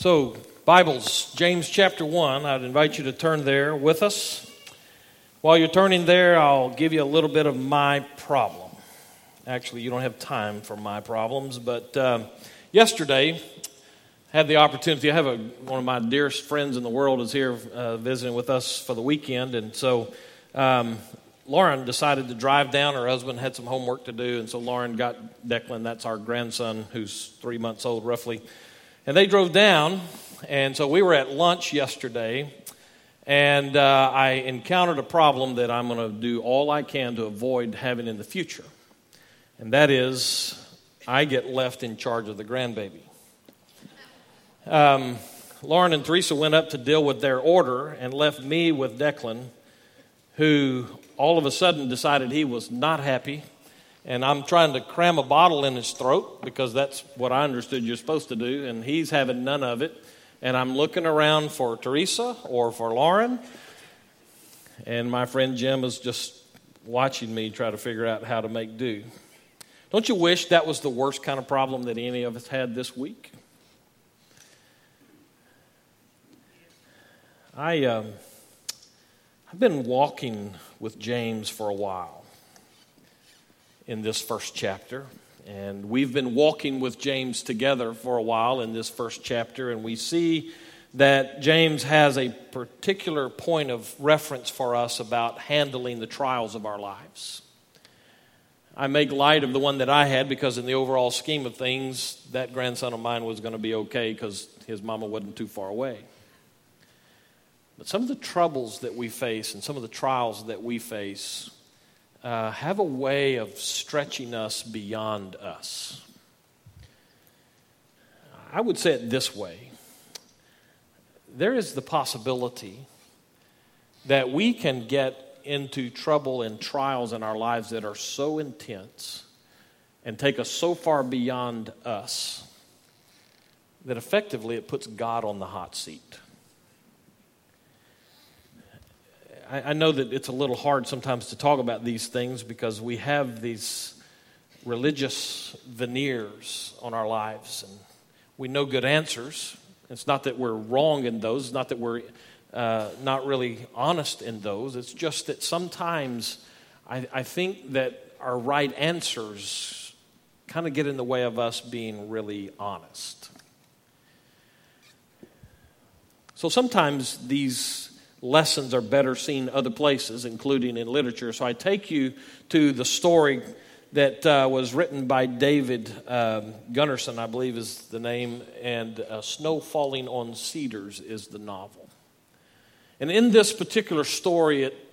So, Bibles, James chapter 1, I'd invite you to turn there with us. While you're turning there, I'll give you a little bit of my problem. Actually, you don't have time for my problems, but uh, yesterday, I had the opportunity. I have a, one of my dearest friends in the world is here uh, visiting with us for the weekend, and so um, Lauren decided to drive down. Her husband had some homework to do, and so Lauren got Declan, that's our grandson, who's three months old roughly and they drove down, and so we were at lunch yesterday, and uh, I encountered a problem that I'm going to do all I can to avoid having in the future. And that is, I get left in charge of the grandbaby. Um, Lauren and Teresa went up to deal with their order and left me with Declan, who all of a sudden decided he was not happy and I'm trying to cram a bottle in his throat because that's what I understood you're supposed to do, and he's having none of it. And I'm looking around for Teresa or for Lauren, and my friend Jim is just watching me try to figure out how to make do. Don't you wish that was the worst kind of problem that any of us had this week? I, um, I've been walking with James for a while in this first chapter. And we've been walking with James together for a while in this first chapter, and we see that James has a particular point of reference for us about handling the trials of our lives. I make light of the one that I had because, in the overall scheme of things, that grandson of mine was going to be okay because his mama wasn't too far away. But some of the troubles that we face and some of the trials that we face uh, have a way of stretching us beyond us. I would say it this way there is the possibility that we can get into trouble and trials in our lives that are so intense and take us so far beyond us that effectively it puts God on the hot seat. I, I know that it's a little hard sometimes to talk about these things because we have these religious veneers on our lives and we know good answers. It's not that we're wrong in those, it's not that we're uh, not really honest in those. It's just that sometimes I, I think that our right answers kind of get in the way of us being really honest. So sometimes these lessons are better seen other places, including in literature. So I take you to the story that uh, was written by David um, Gunnarsson, I believe is the name, and uh, Snow Falling on Cedars is the novel. And in this particular story, it,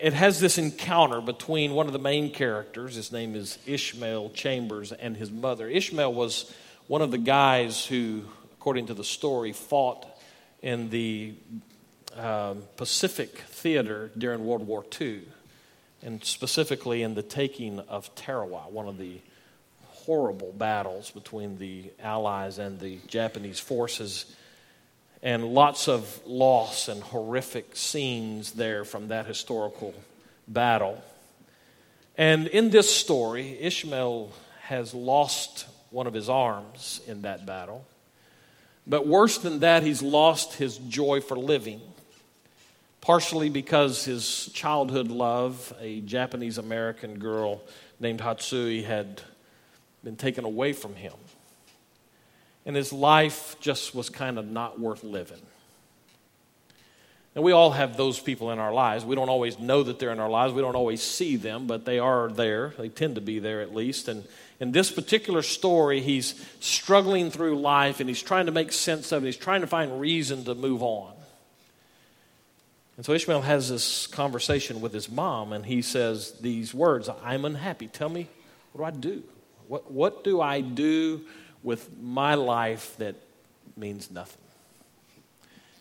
it has this encounter between one of the main characters, his name is Ishmael Chambers, and his mother. Ishmael was one of the guys who, according to the story, fought in the um, Pacific theater during World War II, and specifically in the taking of Tarawa, one of the horrible battles between the Allies and the Japanese forces, and lots of loss and horrific scenes there from that historical battle. And in this story, Ishmael has lost one of his arms in that battle. But worse than that, he's lost his joy for living partially because his childhood love, a Japanese American girl named Hatsue, had been taken away from him. And his life just was kind of not worth living. And we all have those people in our lives. We don't always know that they're in our lives. We don't always see them, but they are there. They tend to be there at least. And in this particular story, he's struggling through life and he's trying to make sense of it. He's trying to find reason to move on. And so Ishmael has this conversation with his mom, and he says these words I'm unhappy. Tell me, what do I do? What, what do I do with my life that means nothing?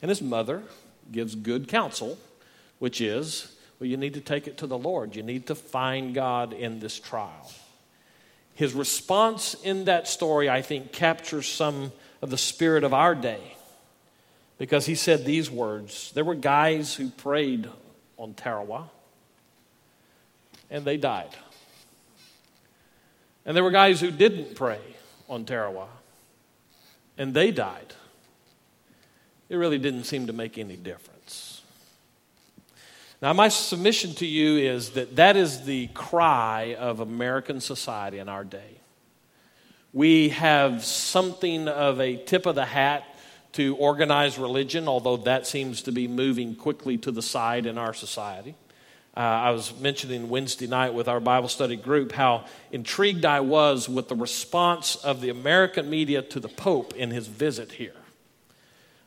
And his mother gives good counsel, which is, well, you need to take it to the Lord. You need to find God in this trial. His response in that story, I think, captures some of the spirit of our day because he said these words. There were guys who prayed on Tarawa, and they died. And there were guys who didn't pray on Tarawa, and they died, it really didn't seem to make any difference. Now, my submission to you is that that is the cry of American society in our day. We have something of a tip of the hat to organize religion, although that seems to be moving quickly to the side in our society. Uh, I was mentioning Wednesday night with our Bible study group how intrigued I was with the response of the American media to the Pope in his visit here.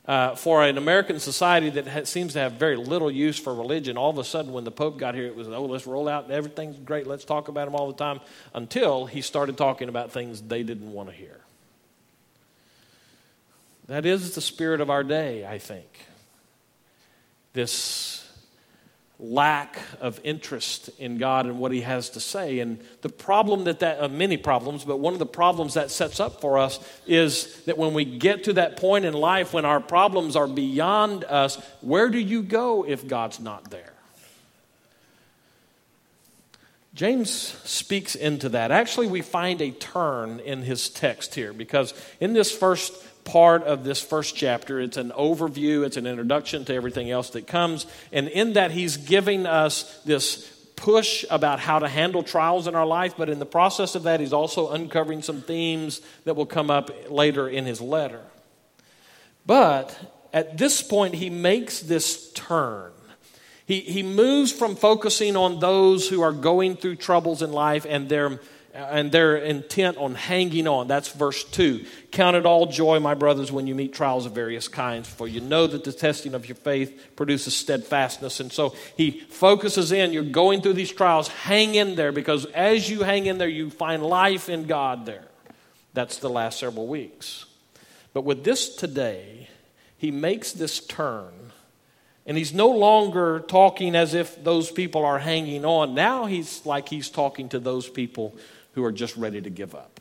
Uh, for an American society that seems to have very little use for religion, all of a sudden when the Pope got here, it was, oh, let's roll out, everything's great, let's talk about him all the time, until he started talking about things they didn't want to hear. That is the spirit of our day, I think. This lack of interest in God and what He has to say. And the problem that that, uh, many problems, but one of the problems that sets up for us is that when we get to that point in life when our problems are beyond us, where do you go if God's not there? James speaks into that. Actually, we find a turn in his text here because in this first part of this first chapter. It's an overview, it's an introduction to everything else that comes. And in that, he's giving us this push about how to handle trials in our life, but in the process of that, he's also uncovering some themes that will come up later in his letter. But at this point, he makes this turn. He, he moves from focusing on those who are going through troubles in life and their and they're intent on hanging on. That's verse 2. Count it all joy, my brothers, when you meet trials of various kinds, for you know that the testing of your faith produces steadfastness. And so he focuses in. You're going through these trials. Hang in there because as you hang in there, you find life in God there. That's the last several weeks. But with this today, he makes this turn. And he's no longer talking as if those people are hanging on. Now he's like he's talking to those people who are just ready to give up.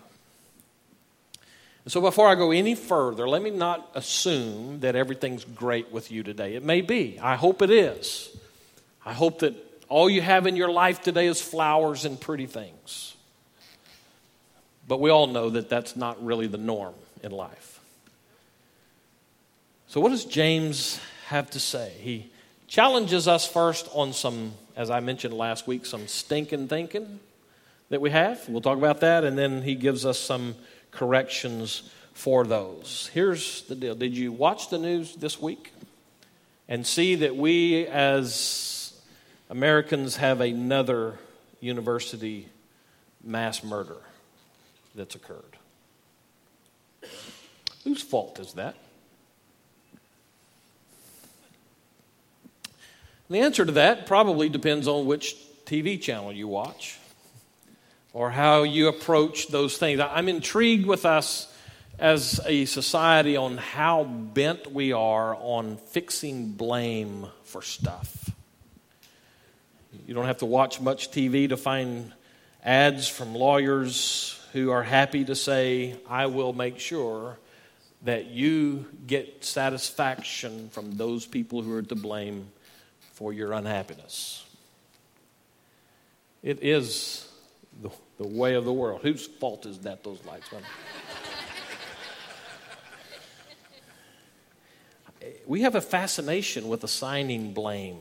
And so, before I go any further, let me not assume that everything's great with you today. It may be. I hope it is. I hope that all you have in your life today is flowers and pretty things. But we all know that that's not really the norm in life. So, what does James have to say? He challenges us first on some, as I mentioned last week, some stinking thinking that we have. We'll talk about that, and then he gives us some corrections for those. Here's the deal Did you watch the news this week and see that we as Americans have another university mass murder that's occurred? Whose fault is that? the answer to that probably depends on which TV channel you watch or how you approach those things. I'm intrigued with us as a society on how bent we are on fixing blame for stuff. You don't have to watch much TV to find ads from lawyers who are happy to say, I will make sure that you get satisfaction from those people who are to blame for your unhappiness. It is the, the way of the world. Whose fault is that, those lights? we have a fascination with assigning blame.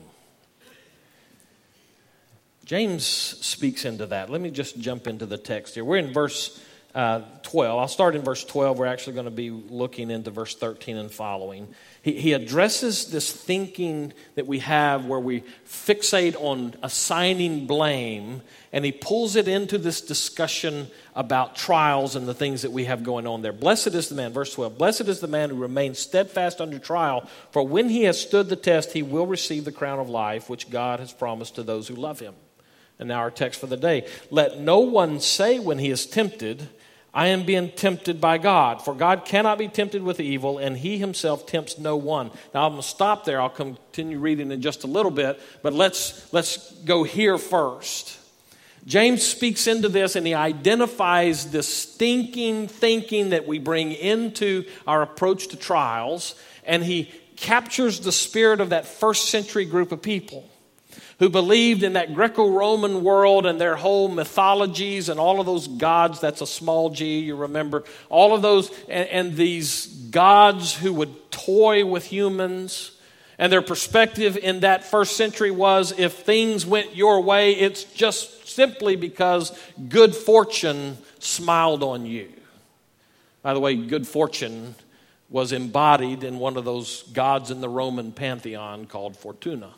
James speaks into that. Let me just jump into the text here. We're in verse uh, 12. I'll start in verse 12. We're actually going to be looking into verse 13 and following. He, he addresses this thinking that we have where we fixate on assigning blame, and he pulls it into this discussion about trials and the things that we have going on there. Blessed is the man, verse 12, blessed is the man who remains steadfast under trial, for when he has stood the test, he will receive the crown of life which God has promised to those who love him. And now our text for the day. Let no one say when he is tempted, I am being tempted by God, for God cannot be tempted with evil, and he himself tempts no one. Now I'm going to stop there. I'll continue reading in just a little bit, but let's, let's go here first. James speaks into this and he identifies the stinking thinking that we bring into our approach to trials, and he captures the spirit of that first century group of people. Who believed in that Greco Roman world and their whole mythologies and all of those gods. That's a small g, you remember. All of those, and, and these gods who would toy with humans. And their perspective in that first century was if things went your way, it's just simply because good fortune smiled on you. By the way, good fortune was embodied in one of those gods in the Roman pantheon called Fortuna.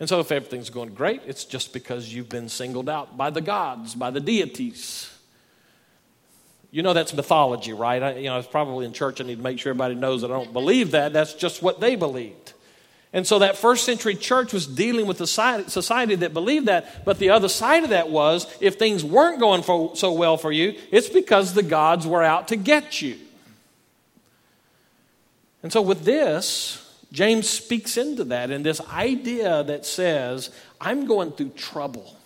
And so, if everything's going great, it's just because you've been singled out by the gods, by the deities. You know that's mythology, right? I, you know, it's probably in church. I need to make sure everybody knows that I don't believe that. That's just what they believed. And so that first century church was dealing with a society that believed that. But the other side of that was if things weren't going for, so well for you, it's because the gods were out to get you. And so with this, James speaks into that and this idea that says, I'm going through trouble.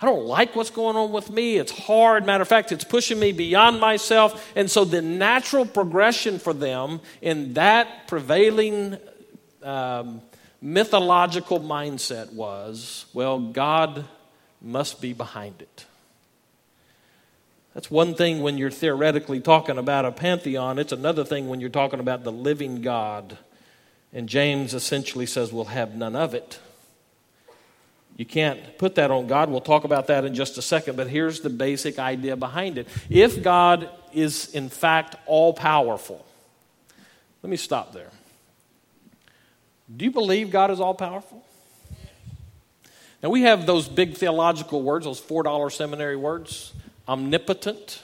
I don't like what's going on with me. It's hard. Matter of fact, it's pushing me beyond myself. And so the natural progression for them in that prevailing um, mythological mindset was well, God must be behind it. That's one thing when you're theoretically talking about a pantheon, it's another thing when you're talking about the living God. And James essentially says, We'll have none of it. You can't put that on God. We'll talk about that in just a second, but here's the basic idea behind it. If God is in fact all powerful, let me stop there. Do you believe God is all powerful? Now, we have those big theological words, those $4 seminary words. Omnipotent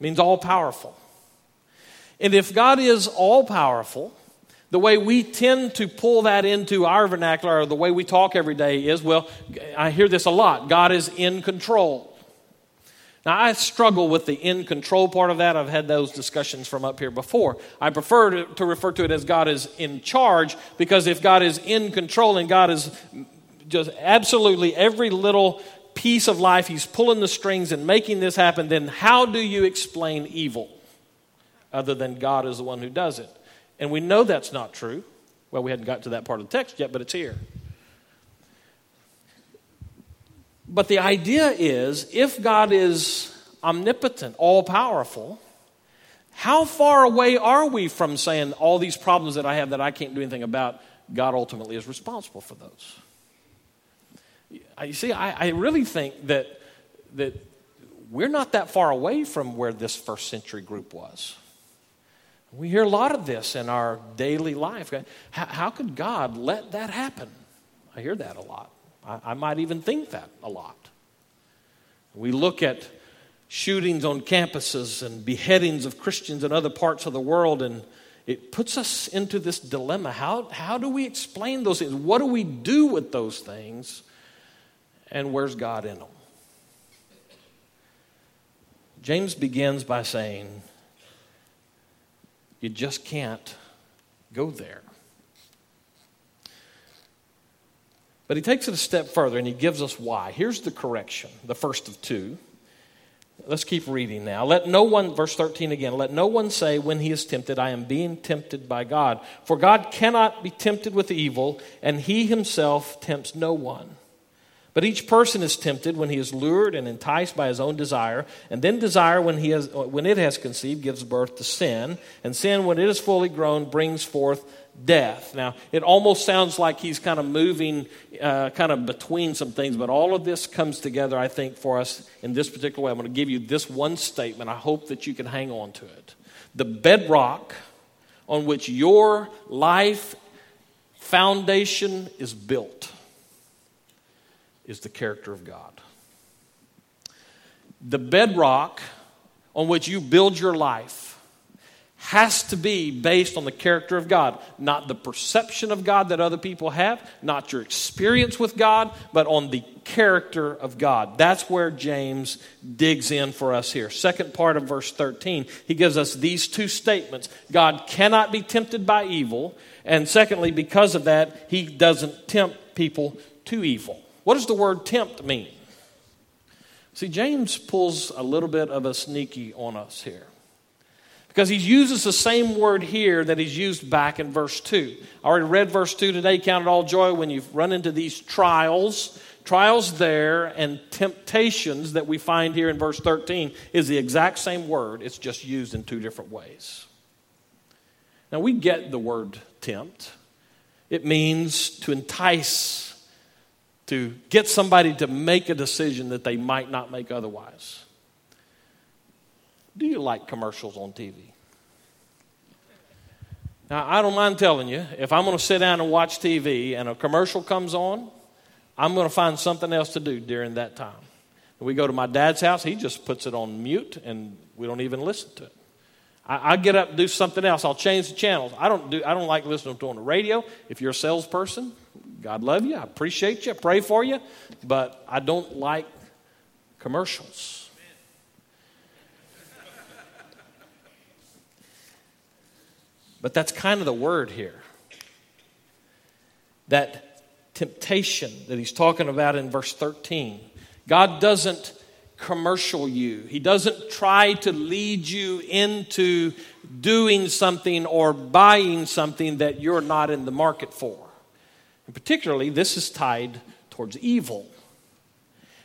means all powerful. And if God is all powerful, the way we tend to pull that into our vernacular or the way we talk every day is well, I hear this a lot God is in control. Now, I struggle with the in control part of that. I've had those discussions from up here before. I prefer to, to, refer to it as God is in charge because if God is in control and God is just absolutely every little piece of life, He's pulling the strings and making this happen, then how do you explain evil other than God is the one who does it? And we know that's not true. Well, we hadn't got to that part of the text yet, but it's here. But the idea is if God is omnipotent, all powerful, how far away are we from saying all these problems that I have that I can't do anything about, God ultimately is responsible for those? You see, I, I really think that, that we're not that far away from where this first century group was. We hear a lot of this in our daily life. How, how could God let that happen? I hear that a lot. I, I might even think that a lot. We look at shootings on campuses and beheadings of Christians in other parts of the world, and it puts us into this dilemma. How, how do we explain those things? What do we do with those things? And where's God in them? James begins by saying, You just can't go there. But he takes it a step further and he gives us why. Here's the correction, the first of two. Let's keep reading now. Let no one, verse 13 again, let no one say when he is tempted, I am being tempted by God. For God cannot be tempted with evil, and he himself tempts no one. But each person is tempted when he is lured and enticed by his own desire, and then desire, when, he has, when it has conceived, gives birth to sin, and sin, when it is fully grown, brings forth death. Now, it almost sounds like he's kind of moving uh, kind of between some things, but all of this comes together, I think, for us in this particular way. I'm going to give you this one statement. I hope that you can hang on to it. The bedrock on which your life foundation is built is the character of God. The bedrock on which you build your life has to be based on the character of God, not the perception of God that other people have, not your experience with God, but on the character of God. That's where James digs in for us here. Second part of verse 13, he gives us these two statements God cannot be tempted by evil, and secondly, because of that, he doesn't tempt people to evil. What does the word tempt mean? See, James pulls a little bit of a sneaky on us here. Because he uses the same word here that he's used back in verse 2. I already read verse 2 today. Count it all joy when you've run into these trials. Trials there and temptations that we find here in verse 13 is the exact same word, it's just used in two different ways. Now, we get the word tempt, it means to entice, to get somebody to make a decision that they might not make otherwise. Do you like commercials on TV? Now, I don't mind telling you, if I'm going to sit down and watch TV and a commercial comes on, I'm going to find something else to do during that time. we go to my dad's house, he just puts it on mute and we don't even listen to it. I, I get up do something else. I'll change the channels. I don't, do, I don't like listening to it on the radio. If you're a salesperson, God love you. I appreciate you. I pray for you. But I don't like commercials. But that's kind of the word here. That temptation that he's talking about in verse 13. God doesn't commercial you, He doesn't try to lead you into doing something or buying something that you're not in the market for. And particularly, this is tied towards evil.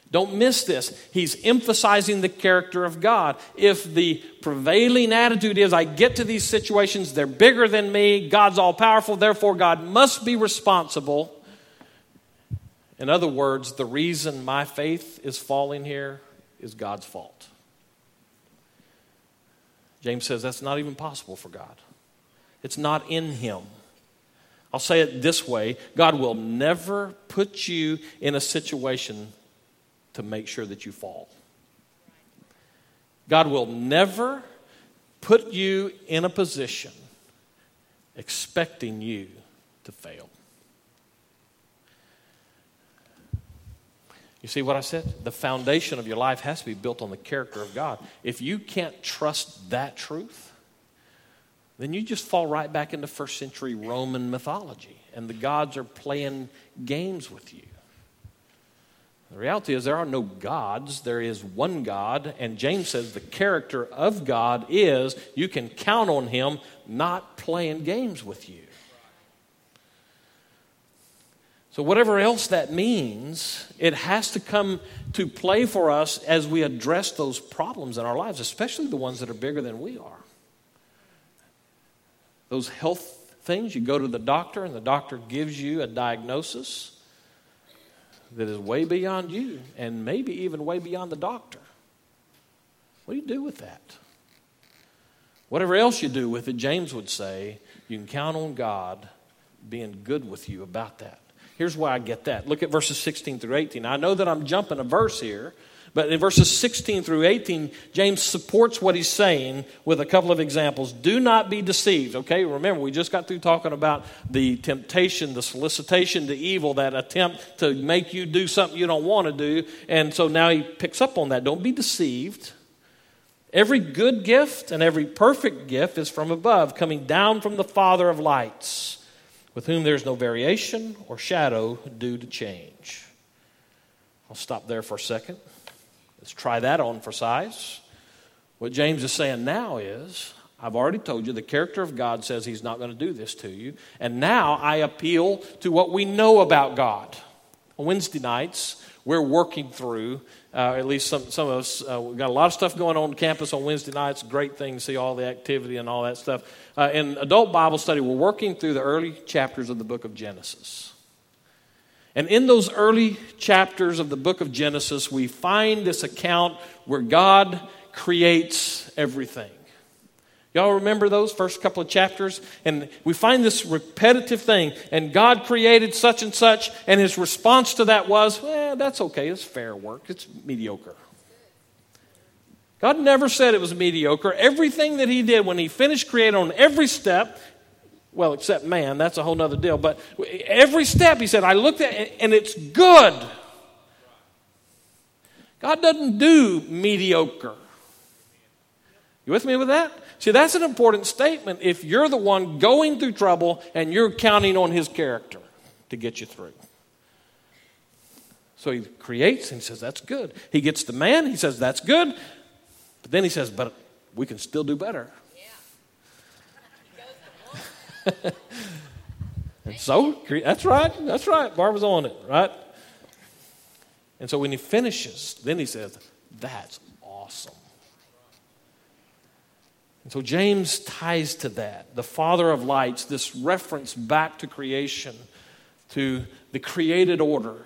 Don't miss this. He's emphasizing the character of God. If the prevailing attitude is, I get to these situations, they're bigger than me, God's all powerful, therefore God must be responsible. In other words, the reason my faith is falling here is God's fault. James says that's not even possible for God, it's not in Him. I'll say it this way God will never put you in a situation to make sure that you fall. God will never put you in a position expecting you to fail. You see what I said? The foundation of your life has to be built on the character of God. If you can't trust that truth, then you just fall right back into first century Roman mythology, and the gods are playing games with you. The reality is, there are no gods. There is one God. And James says the character of God is you can count on Him not playing games with you. So, whatever else that means, it has to come to play for us as we address those problems in our lives, especially the ones that are bigger than we are. Those health things, you go to the doctor, and the doctor gives you a diagnosis that is way beyond you and maybe even way beyond the doctor. What do you do with that? Whatever else you do with it, James would say, you can count on God being good with you about that. Here's why I get that. Look at verses 16 through 18. I know that I'm jumping a verse here, but in verses 16 through 18, James supports what he's saying with a couple of examples. Do not be deceived, okay? Remember, we just got through talking about the temptation, the solicitation to evil, that attempt to make you do something you don't want to do. And so now he picks up on that. Don't be deceived. Every good gift and every perfect gift is from above, coming down from the Father of lights, with whom there's no variation or shadow due to change. I'll stop there for a second. Let's try that on for size. What James is saying now is I've already told you the character of God says he's not going to do this to you. And now I appeal to what we know about God. On Wednesday nights, we're working through, uh, at least some, some of us, uh, we've got a lot of stuff going on, campus on Wednesday nights. Great thing to see all the activity and all that stuff. Uh, in adult Bible study, we're working through the early chapters of the book of Genesis. And in those early chapters of the book of Genesis, we find this account where God creates everything. Y'all remember those first couple of chapters? And we find this repetitive thing. And God created such and such, and his response to that was, well, that's okay. It's fair work. It's mediocre. God never said it was mediocre. Everything that he did when he finished creating on every step, well, except man, that's a whole other deal. But every step, he said, I looked at it and it's good. God doesn't do mediocre. You with me with that? See, that's an important statement if you're the one going through trouble and you're counting on his character to get you through. So he creates and he says, That's good. He gets the man, he says, That's good. But then he says, But we can still do better. and so, that's right, that's right. Barbara's on it, right? And so when he finishes, then he says, That's awesome. And so James ties to that, the Father of lights, this reference back to creation, to the created order,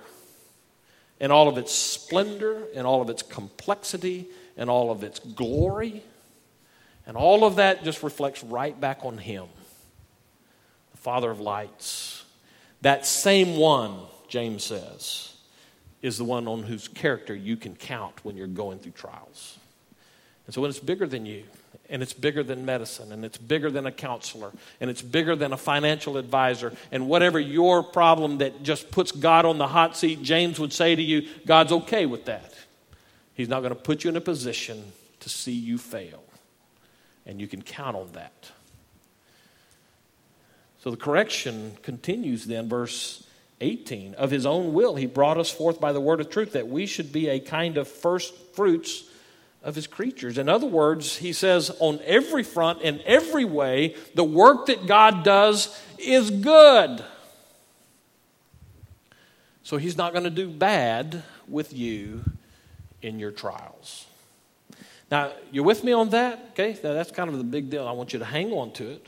and all of its splendor, and all of its complexity, and all of its glory. And all of that just reflects right back on Him, Father of lights. That same one, James says, is the one on whose character you can count when you're going through trials. And so when it's bigger than you, and it's bigger than medicine, and it's bigger than a counselor, and it's bigger than a financial advisor, and whatever your problem that just puts God on the hot seat, James would say to you, God's okay with that. He's not going to put you in a position to see you fail. And you can count on that. So the correction continues then, verse 18. Of his own will, he brought us forth by the word of truth that we should be a kind of first fruits of his creatures. In other words, he says, on every front, in every way, the work that God does is good. So he's not going to do bad with you in your trials. Now, you're with me on that? Okay, now, that's kind of the big deal. I want you to hang on to it.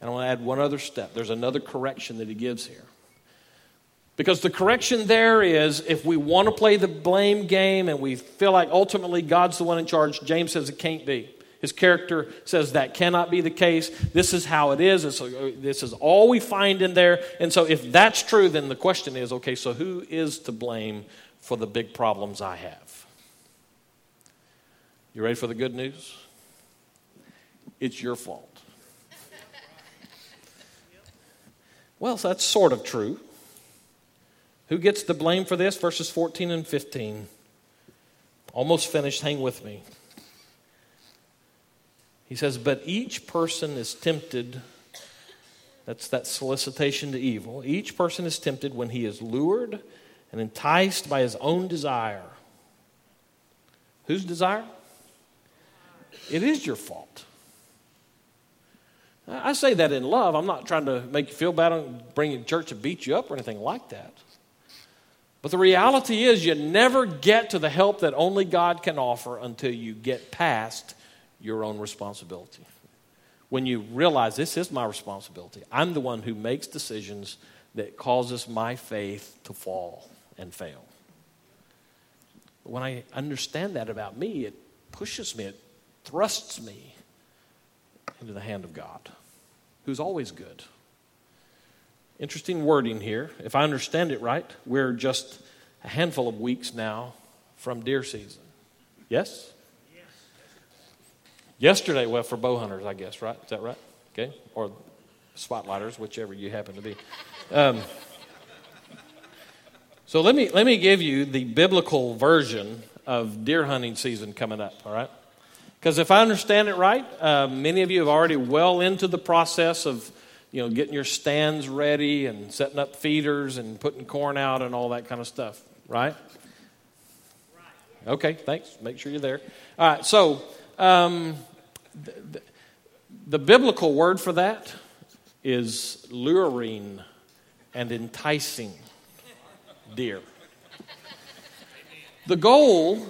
And I want to add one other step. There's another correction that he gives here. Because the correction there is if we want to play the blame game and we feel like ultimately God's the one in charge, James says it can't be. His character says that cannot be the case. This is how it is. Uh, this is all we find in there. And so, if that's true, then the question is okay, so who is to blame for the big problems I have? You ready for the good news? It's your fault. Well, so that's sort of true. Who gets the blame for this? Verses 14 and 15. Almost finished. Hang with me. He says, But each person is tempted. That's that solicitation to evil. Each person is tempted when he is lured and enticed by his own desire. Whose desire? It is your fault. I say that in love. I'm not trying to make you feel bad and bring you to church to beat you up or anything like that. But the reality is, you never get to the help that only God can offer until you get past your own responsibility. When you realize this is my responsibility, I'm the one who makes decisions that causes my faith to fall and fail. When I understand that about me, it pushes me, it thrusts me into the hand of God, who's always good. Interesting wording here. If I understand it right, we're just a handful of weeks now from deer season. Yes? yes. Yesterday, well, for bow hunters, I guess, right? Is that right? Okay. Or spotlighters, whichever you happen to be. Um, so let me, let me give you the biblical version of deer hunting season coming up, all right? Because if I understand it right, uh, many of you have already well into the process of you know, getting your stands ready and setting up feeders and putting corn out and all that kind of stuff, right? Okay, thanks. Make sure you're there. All right, so um, the, the biblical word for that is luring and enticing deer. The goal,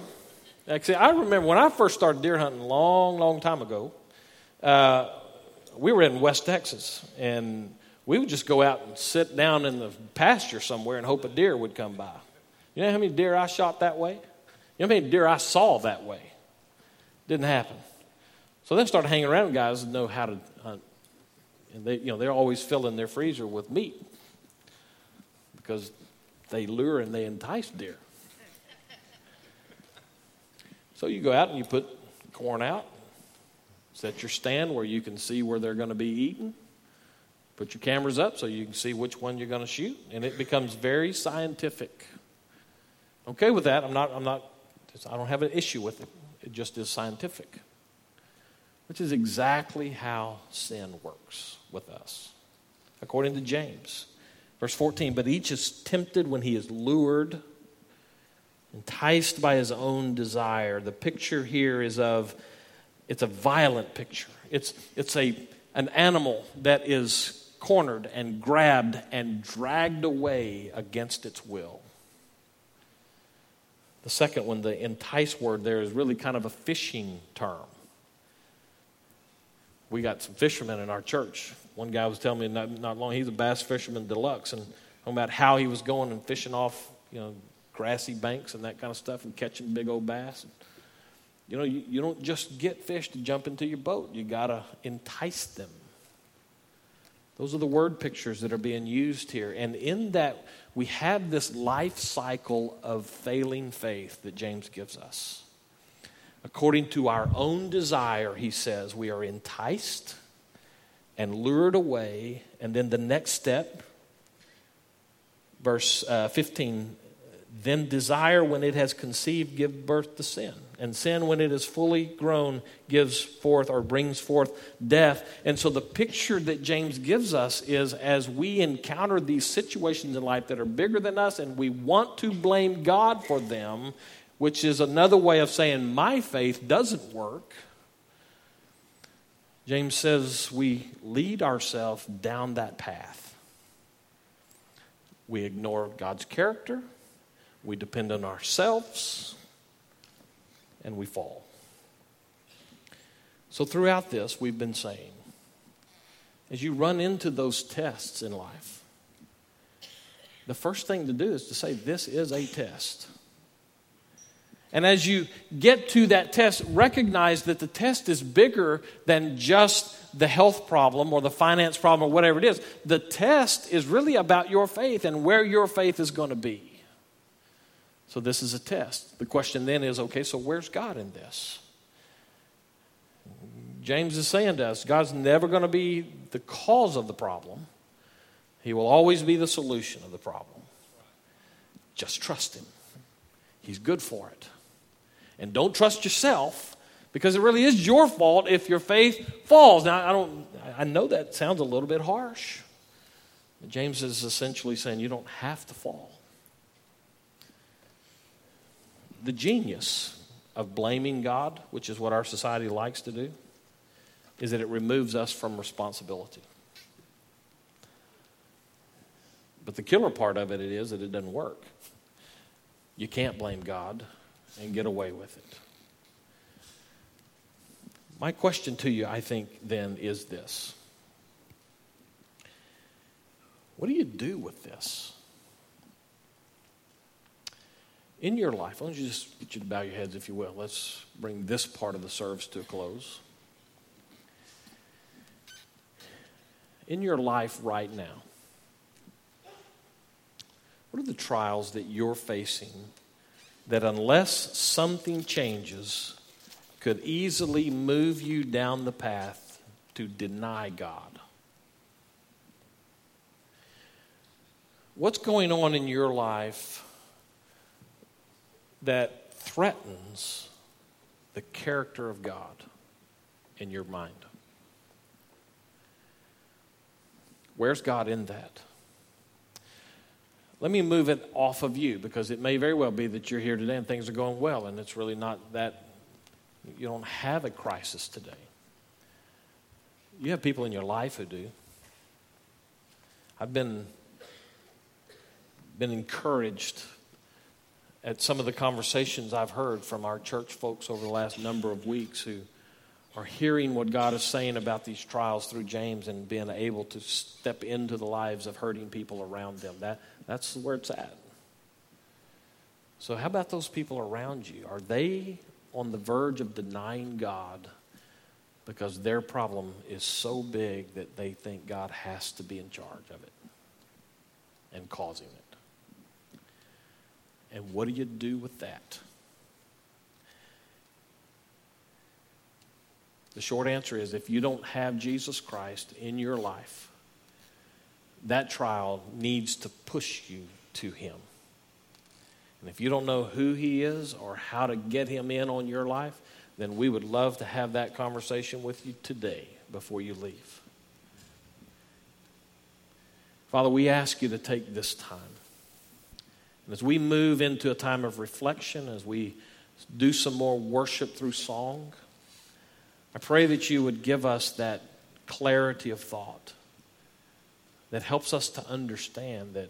actually, I remember when I first started deer hunting a long, long time ago. Uh, we were in West Texas, and we would just go out and sit down in the pasture somewhere and hope a deer would come by. You know how many deer I shot that way? You know how many deer I saw that way? Didn't happen. So then started hanging around guys that know how to hunt. And they, you know, they're always filling their freezer with meat because they lure and they entice deer. So you go out and you put corn out, Set your stand where you can see where they're going to be eaten. Put your cameras up so you can see which one you're going to shoot, and it becomes very scientific. Okay with that. I'm not, I'm not, I don't have an issue with it. It just is scientific, which is exactly how sin works with us, according to James. Verse 14, but each is tempted when he is lured, enticed by his own desire. The picture here is of it's a violent picture. It's, it's a, an animal that is cornered and grabbed and dragged away against its will. The second one, the entice word there, is really kind of a fishing term. We got some fishermen in our church. One guy was telling me not, not long, he's a bass fisherman deluxe, and talking about how he was going and fishing off, you know, grassy banks and that kind of stuff and catching big old bass. You know, you, you don't just get fish to jump into your boat, you got to entice them. Those are the word pictures that are being used here. And in that, we have this life cycle of failing faith that James gives us. According to our own desire, he says, we are enticed and lured away. And then the next step, verse uh, 15, then desire, when it has conceived, give birth to sin. And sin, when it is fully grown, gives forth or brings forth death. And so the picture that James gives us is as we encounter these situations in life that are bigger than us and we want to blame God for them, which is another way of saying my faith doesn't work. James says we lead ourselves down that path. We ignore God's character we depend on ourselves, and we fall. So, throughout this, we've been saying, as you run into those tests in life, the first thing to do is to say, This is a test. And as you get to that test, recognize that the test is bigger than just the health problem or the finance problem or whatever it is. The test is really about your faith and where your faith is going to be. So this is a test. The question then is okay, so where's God in this? James is saying to us God's never going to be the cause of the problem, He will always be the solution of the problem. Just trust Him, He's good for it. And don't trust yourself because it really is your fault if your faith falls. Now, I, don't, I know that sounds a little bit harsh. But James is essentially saying you don't have to fall the genius of blaming God, which is what our society likes to do, is that it removes us from responsibility. But the killer part of it is that it doesn't work. You can't blame God and get away with it. My question to you, I think, then is this What do you do with this? In your life, why don't you just get you to bow your heads, if you will. Let's bring this part of the service to a close. In your life right now, what are the trials that you're facing that, unless something changes, could easily move you down the path to deny God? What's going on in your life? That threatens the character of God in your mind. Where's God in that? Let me move it off of you because it may very well be that you're here today and things are going well and it's really not that, you don't have a crisis today. You have people in your life who do. I've been, been encouraged at some of the conversations I've heard from our church folks over the last number of weeks who are hearing what God is saying about these trials through James and being able to step into the lives of hurting people around them. That, that's where it's at. So, how about those people around you? Are they on the verge of denying God because their problem is so big that they think God has to be in charge of it and causing it? And what do you do with that? The short answer is if you don't have Jesus Christ in your life, that trial needs to push you to Him. And if you don't know who He is or how to get Him in on your life, then we would love to have that conversation with you today before you leave. Father, we ask you to take this time as we move into a time of reflection, as we do some more worship through song, I pray that you would give us that clarity of thought that helps us to understand that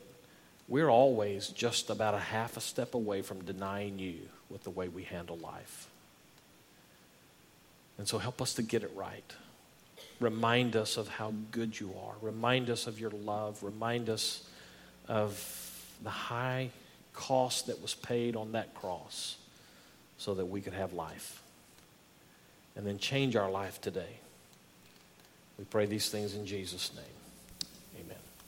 we're always just about a half a step away from denying you with the way we handle life. And so help us to get it right. Remind us of how good you are. Remind us of your love. Remind us of the high cost that was paid on that cross so that we could have life. And then change our life today. We pray these things in Jesus' name.